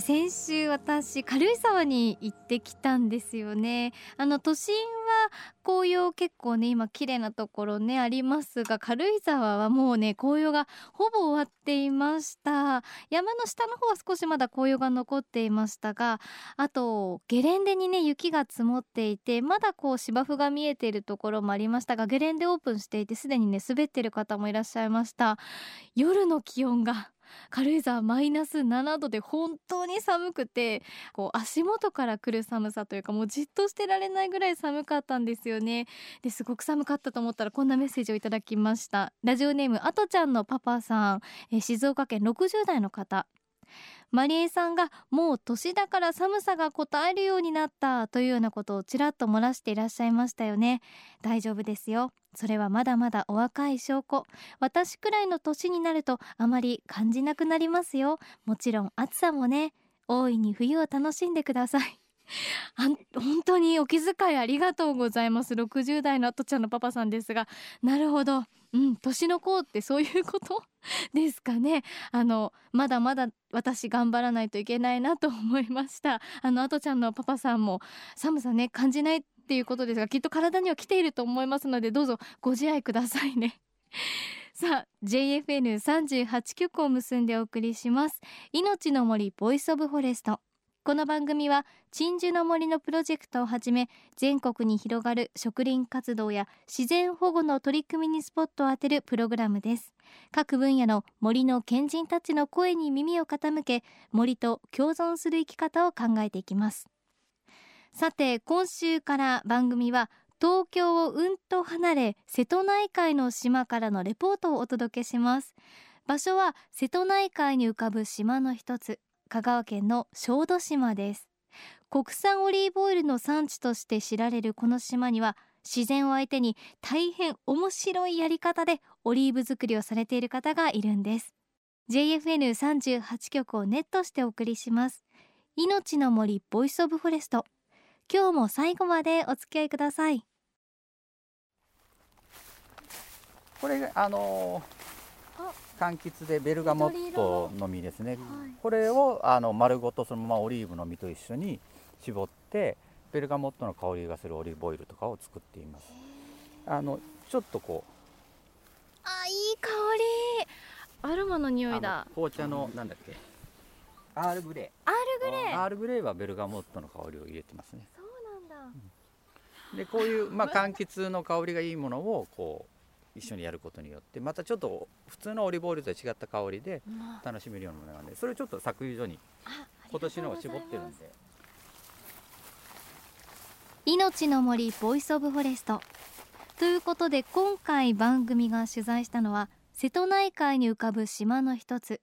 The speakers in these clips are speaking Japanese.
先週私軽井沢に行ってきたんですよね。あの都心は紅葉結構ね今綺麗なところねありますが軽井沢はもうね紅葉がほぼ終わっていました。山の下の方は少しまだ紅葉が残っていましたがあとゲレンデにね雪が積もっていてまだこう芝生が見えているところもありましたがゲレンデオープンしていてすでにね滑ってる方もいらっしゃいました。夜の気温が軽井沢マイナス7度で本当に寒くてこう足元から来る寒さというかもうじっとしてられないぐらい寒かったんですよね。ですごく寒かったと思ったらこんなメッセージをいただきました。ラジオネームあとちゃんのパパさん。え静岡県60代の方。マリエさんがもう年だから寒さがこたえるようになったというようなことをちらっと漏らしていらっしゃいましたよね。大丈夫ですよ。それはまだまだお若い証拠。私くらいの年になるとあまり感じなくなりますよ。もちろん暑さもね大いに冬を楽しんでください。あ本当にお気遣いありがとうございます。60代のあとちゃんのパパさんですが。なるほど。うん年の子ってそういうこと？ですかね。あのまだまだ私頑張らないといけないなと思いました。あのあとちゃんのパパさんも寒さね感じないっていうことですがきっと体には来ていると思いますのでどうぞご自愛くださいね。さあ JFN38 曲を結んでお送りします。命の森 Voice of Forest。この番組は鎮守の森のプロジェクトをはじめ全国に広がる植林活動や自然保護の取り組みにスポットを当てるプログラムです。各分野の森の賢人たちの声に耳を傾け森と共存する生き方を考えていきます。さて今週から番組は東京をうんと離れ瀬戸内海の島からのレポートをお届けします。場所は瀬戸内海に浮かぶ島の一つ。香川県の小豆島です。国産オリーブオイルの産地として知られるこの島には自然を相手に大変面白いやり方でオリーブ作りをされている方がいるんです。JFN38 局をネットしてお送りします。命の森 Voice of Forest。今日も最後までお付き合いください。これあのー柑橘でベルガモットの実ですね、はい、これをあの丸ごとそのままオリーブの実と一緒に絞ってベルガモットの香りがするオリーブオイルとかを作っています。あのちょっとこう。あいい香り。アロマの匂いだ。紅茶のなんだっけ？アールグレー。アールグレー。アールグレーはベルガモットの香りを入れてますね。そうなんだ、うん、でこういうまあ 柑橘の香りがいいものをこう一緒にやることによってまたちょっと普通のオリーブオイルとは違った香りで楽しめるようなものなんでそれをちょっと搾油所に今年のを絞ってるんで。命の森 Voice of Forest。ということで今回番組が取材したのは瀬戸内海に浮かぶ島の一つ。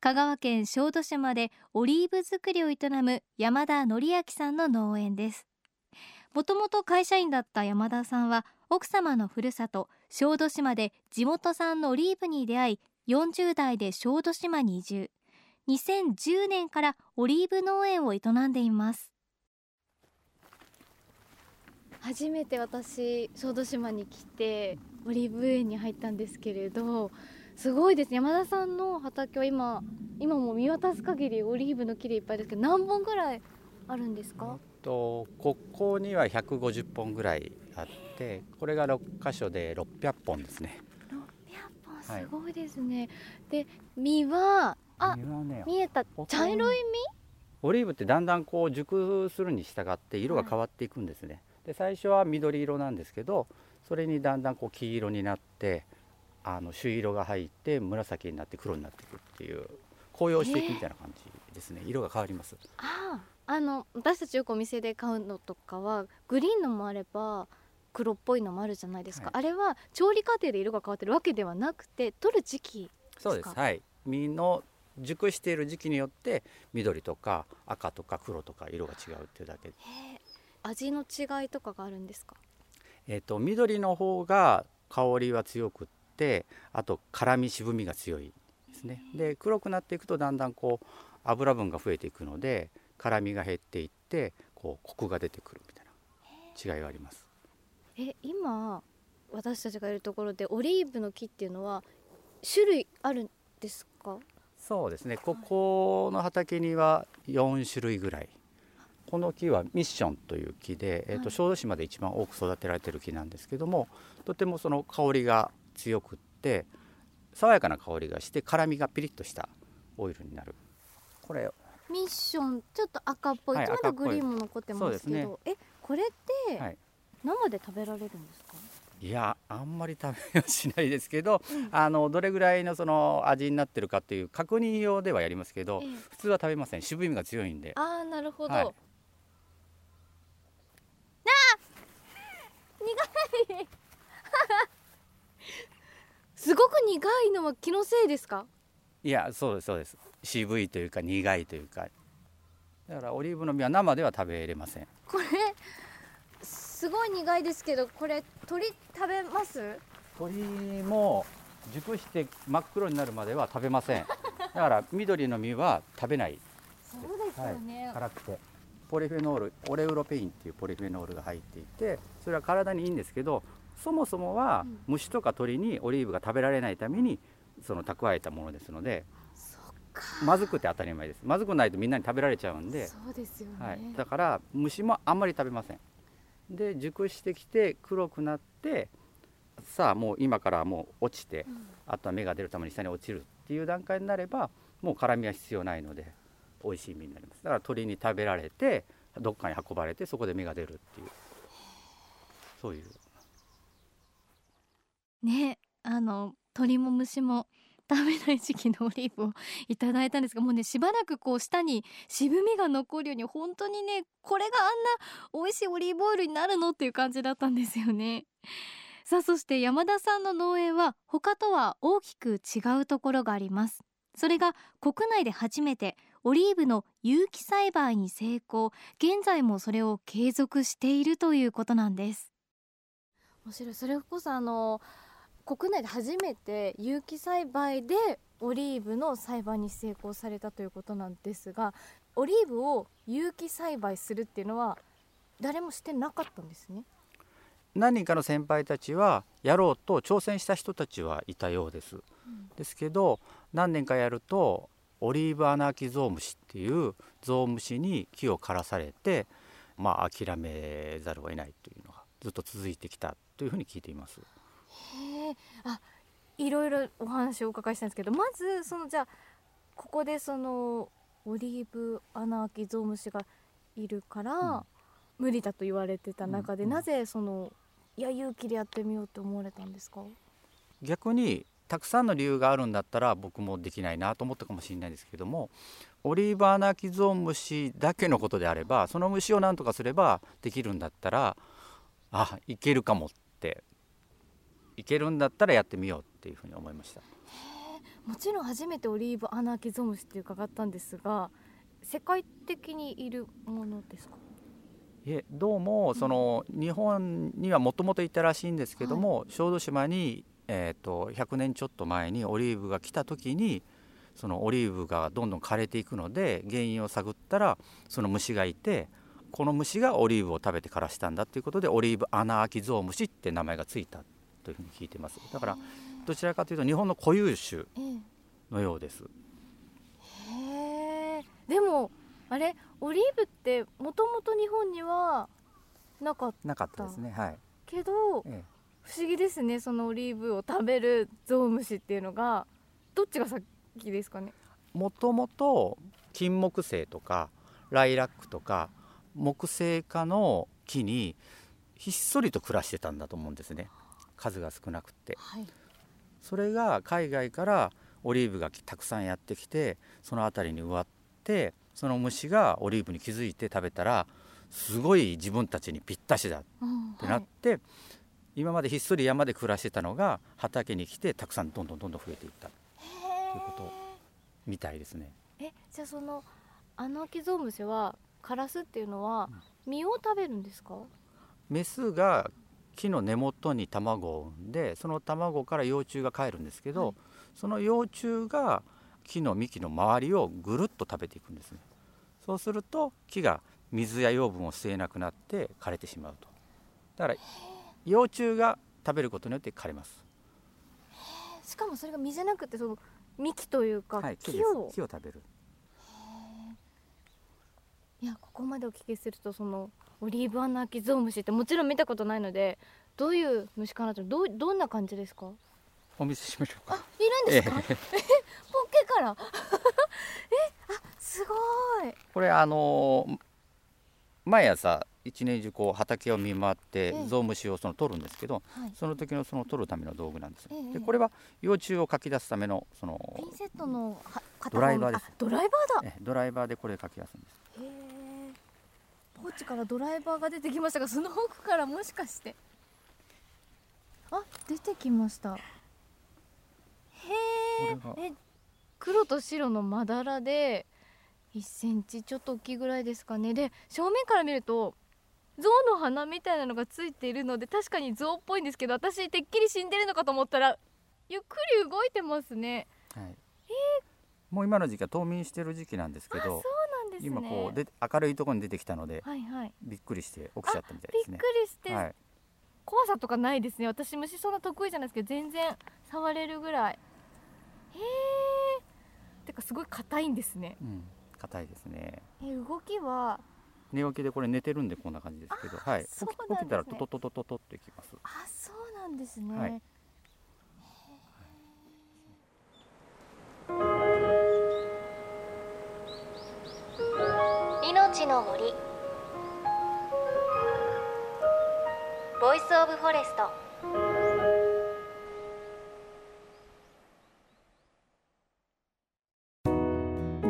香川県小豆島でオリーブ作りを営む山田則明さんの農園ですもともと会社員だった山田さんは奥様のふるさと小豆島で地元産のオリーブに出会い40代で小豆島に移住。2010年からオリーブ農園を営んでいます。初めて私小豆島に来てオリーブ園に入ったんですけれどすごいです。山田さんの畑は今今も見渡す限りオリーブの木でいっぱいですけど何本ぐらいあるんですか？とここには150本ぐらいあってこれが6箇所で600本ですね。600本すごいですね、はい、で実はあ実は、ね、見えた茶色い実？オリーブってだんだんこう熟するに従って色が変わっていくんですね、はい、で最初は緑色なんですけどそれにだんだんこう黄色になってあの朱色が入って紫になって黒になっていくっていう紅葉していくみたいな感じですね、色が変わります。ああの私たちよくお店で買うのとかはグリーンのもあれば黒っぽいのもあるじゃないですか、はい、あれは調理過程で色が変わってるわけではなくて取る時期そうです。はい。実の熟している時期によって緑とか赤とか黒とか色が違うっていうだけ。で味の違いとかがあるんですか？えっ、と緑の方が香りは強くってあと辛み渋みが強いですね。で黒くなっていくとだんだんこう油分が増えていくので辛みが減っていってこうコクが出てくるみたいな違いがあります。え今私たちがいるところでオリーブの木っていうのは種類あるんですか？そうですね。ここの畑には4種類ぐらい。この木はミッションという木で、えー、と小豆島で一番多く育てられてる木なんですけどもとてもその香りが強くって爽やかな香りがして辛みがピリッとしたオイルになる。これミッションちょっと赤っぽい、はいちグリーンも残ってますけそうですね。ど、えこれってはい。生で食べられるんですか、いやあんまり食べはしないですけど、あのどれぐらいのその味になってるかっていう確認用ではやりますけどええ。普通は食べません。渋みが強いんで。ああなるほど、はい。あー苦い。すごく苦いのは気のせいですか？いやそうですそうです。渋いというか苦いというか。だからオリーブの実は生では食べれません。これすごい苦いですけどこれ鳥食べます？鳥も熟して真っ黒になるまでは食べません。だから緑の実は食べない。そうですよね、辛くて。ポリフェノールオレウロペインっていうポリフェノールが入っていてそれは体にいいんですけどそもそもはうん。虫とか鳥にオリーブが食べられないためにその蓄えたものですのでまずくて当たり前です。まずくないとみんなに食べられちゃうんで、そうですよね、はい、だから虫もあんまり食べません。で熟してきて黒くなってさあもう今からもう落ちてうん。あとは芽が出るために下に落ちるっていう段階になればもう辛みは必要ないので美味しい実になります。だから鳥に食べられてどっかに運ばれてそこで芽が出るっていう。そういう。ねあの鳥も虫も食べない時期のオリーブをいただいたんですがもうねしばらくこう舌に渋みが残るように本当にねこれがあんな美味しいオリーブオイルになるのっていう感じだったんですよね。さあそして山田さんの農園は他とは大きく違うところがあります。それが国内で初めてオリーブの有機栽培に成功。現在もそれを継続しているということなんです。面白い。それこそあの国内で初めて有機栽培でオリーブの栽培に成功されたということなんですがオリーブを有機栽培するっていうのは誰もしてなかったんですね。何人かの先輩たちはやろうと挑戦した人たちはいたようです、ですけど何年かやるとオリーブアナアキゾウムシっていうゾウムシに木を枯らされてまあ諦めざるを得ないというのがずっと続いてきたというふうに聞いていますあいろいろお話をお伺いしたんですけどまずそのじゃあここでそのオリーブアナアキゾウムシがいるから、うん。無理だと言われてた中で、うんうん。なぜそのいや勇気でやってみようと思われたんですか？逆にたくさんの理由があるんだったら僕もできないなと思ったかもしれないですけどもオリーブアナキゾウムシだけのことであればその虫を何とかすればできるんだったらあいけるかもっていけるんだったらやってみようっていうふうに思いました。もちろん初めてオリーブアナアキゾウムシって伺ったんですが世界的にいるものですか？いえどうもその日本にはもともといたらしいんですけども、小豆島に、えー、と100年ちょっと前にオリーブが来た時にそのオリーブがどんどん枯れていくので原因を探ったらその虫がいてこの虫がオリーブを食べて枯らしたんだということでオリーブアナアキゾウムシって名前がついたというふうに聞いてます。だからどちらかというと日本の固有種えのようです。えへえ。でもあれオリーブってもともと日本にはなかった。なかったですね。はい、けどえ不思議ですねそのオリーブを食べるゾウムシっていうのが。どっちが先ですかね？え、もともと金木犀とかライラックとか木星科の木にひっそりと暮らしてたんだと思うんですね数が少なくって。はい。それが海外からオリーブがたくさんやってきてその辺りに植わってその虫がオリーブに気づいて食べたらすごい自分たちにぴったしだっうんてなって、今までひっそり山で暮らしてたのが畑に来てたくさんどんどんどんどん増えていった。へということみたいですね。ええじゃあそのアナキゾウムシはカラスっていうのは実を食べるんですか？メスが木の根元に卵を産んでその卵から幼虫が帰るんですけど、その幼虫が木の幹の周りをぐるっと食べていくんですね。そうすると木が水や養分を吸えなくなって枯れてしまうと。だから幼虫が食べることによって枯れます。しかもそれが実じゃなくてその幹というか、はい木を。木を食べる。いやここまでお聞きするとそのオリーブアナアキゾウムシってもちろん見たことないのでどういう虫かなとどうどんな感じですか？お見せしましょうあかいるんですか、ええ。ポッケから？えあすごい。これあのー毎朝一年中こう畑を見回ってええ。ゾウムシをその取るんですけど、はい。その時のその取るための道具なんですよ、ええ。でこれは幼虫をかき出すためのそのピンセットのドライバーです。あドライバーだ。えドライバーでこれかき出すんですポーチからドライバーが出てきましたがその奥からもしかして。あ出てきました。へえ黒と白のまだらで1センチちょっと大きいぐらいですかね。で正面から見ると象の鼻みたいなのがついているので確かに象っぽいんですけど私てっきり死んでるのかと思ったらゆっくり動いてますね。はい。もう今の時期は冬眠してる時期なんですけあそうどですね。今こうで明るいところに出てきたのではいはい。びっくりして起きちゃったみたいですね。びっくりして、はい。怖さとかないですね。私虫そんな得意じゃないですけど全然触れるぐらい。へえてかすごい硬いんですね。うん硬いですね。え動きは？寝起きでこれ寝てるんでこんな感じですけどはい。ね。起きたらトトトトトトっていきます。あそうなんですね、はい命の森。ボイスオブフォレスト。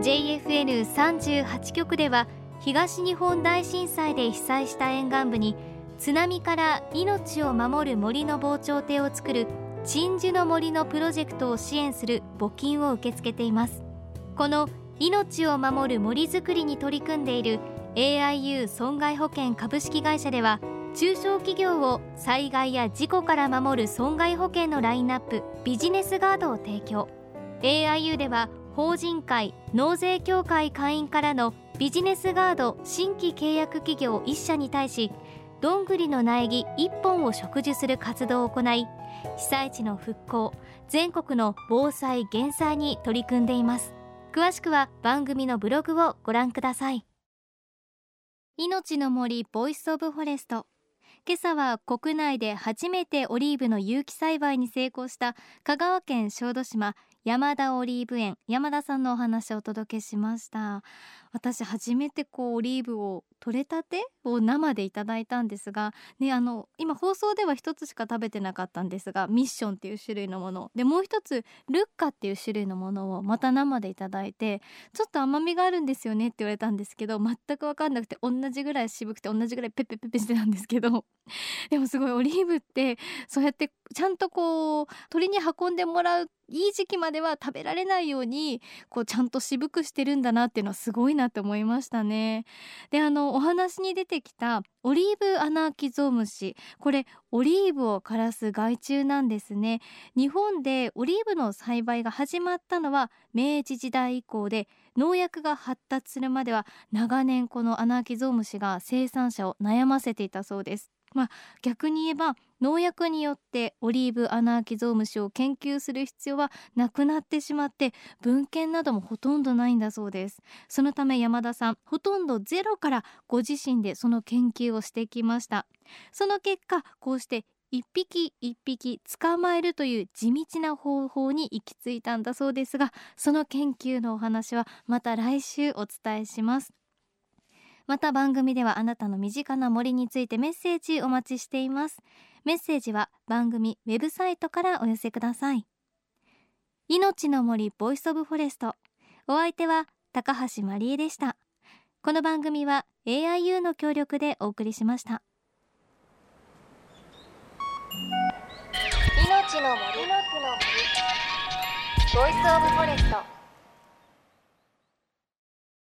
JFN38 局では東日本大震災で被災した沿岸部に津波から命を守る森の防潮堤を作る鎮守の森のプロジェクトを支援する募金を受け付けています。この命を守る森づくりに取り組んでいる AIU 損害保険株式会社では中小企業を災害や事故から守る損害保険のラインナップビジネスガードを提供。AIU では法人会納税協会会員からのビジネスガード新規契約企業1社に対しどんぐりの苗木1本を植樹する活動を行い被災地の復興全国の防災減災に取り組んでいます。詳しくは番組のブログをご覧ください。命の森 Voice of Forest 今朝は国内で初めてオリーブの有機栽培に成功した香川県小豆島山田オリーブ園。山田さんのお話をお届けしました。私初めてこうオリーブを取れたてを生でいただいたんですがねあの今放送では一つしか食べてなかったんですがミッションっていう種類のものでもう一つルッカっていう種類のものをまた生でいただいてちょっと甘みがあるんですよねって言われたんですけど全く分かんなくて同じぐらい渋くて同じぐらいペッペペペしてたんですけどでもすごいオリーブってそうやってちゃんとこう鳥に運んでもらういい時期までは食べられないようにこうちゃんと渋くしてるんだなっていうのはすごいなって思いましたね。であのお話に出てきたオリーブアナーキゾウムシこれオリーブを枯らす害虫なんですね。日本でオリーブの栽培が始まったのは明治時代以降で農薬が発達するまでは長年このアナアキゾウムシが生産者を悩ませていたそうです。まあ逆に言えば農薬によってオリーブアナアキゾウムシを研究する必要はなくなってしまって文献などもほとんどないんだそうです。そのため山田さんほとんどゼロからご自身でその研究をしてきました。その結果こうして一匹一匹捕まえるという地道な方法に行き着いたんだそうですがその研究のお話はまた来週お伝えします。また番組ではあなたの身近な森についてメッセージお待ちしています。メッセージは番組ウェブサイトからお寄せください。命の森 Voice of Forest お相手は高橋真理恵でした。この番組は AIU の協力でお送りしました。の森 Voice of Forest。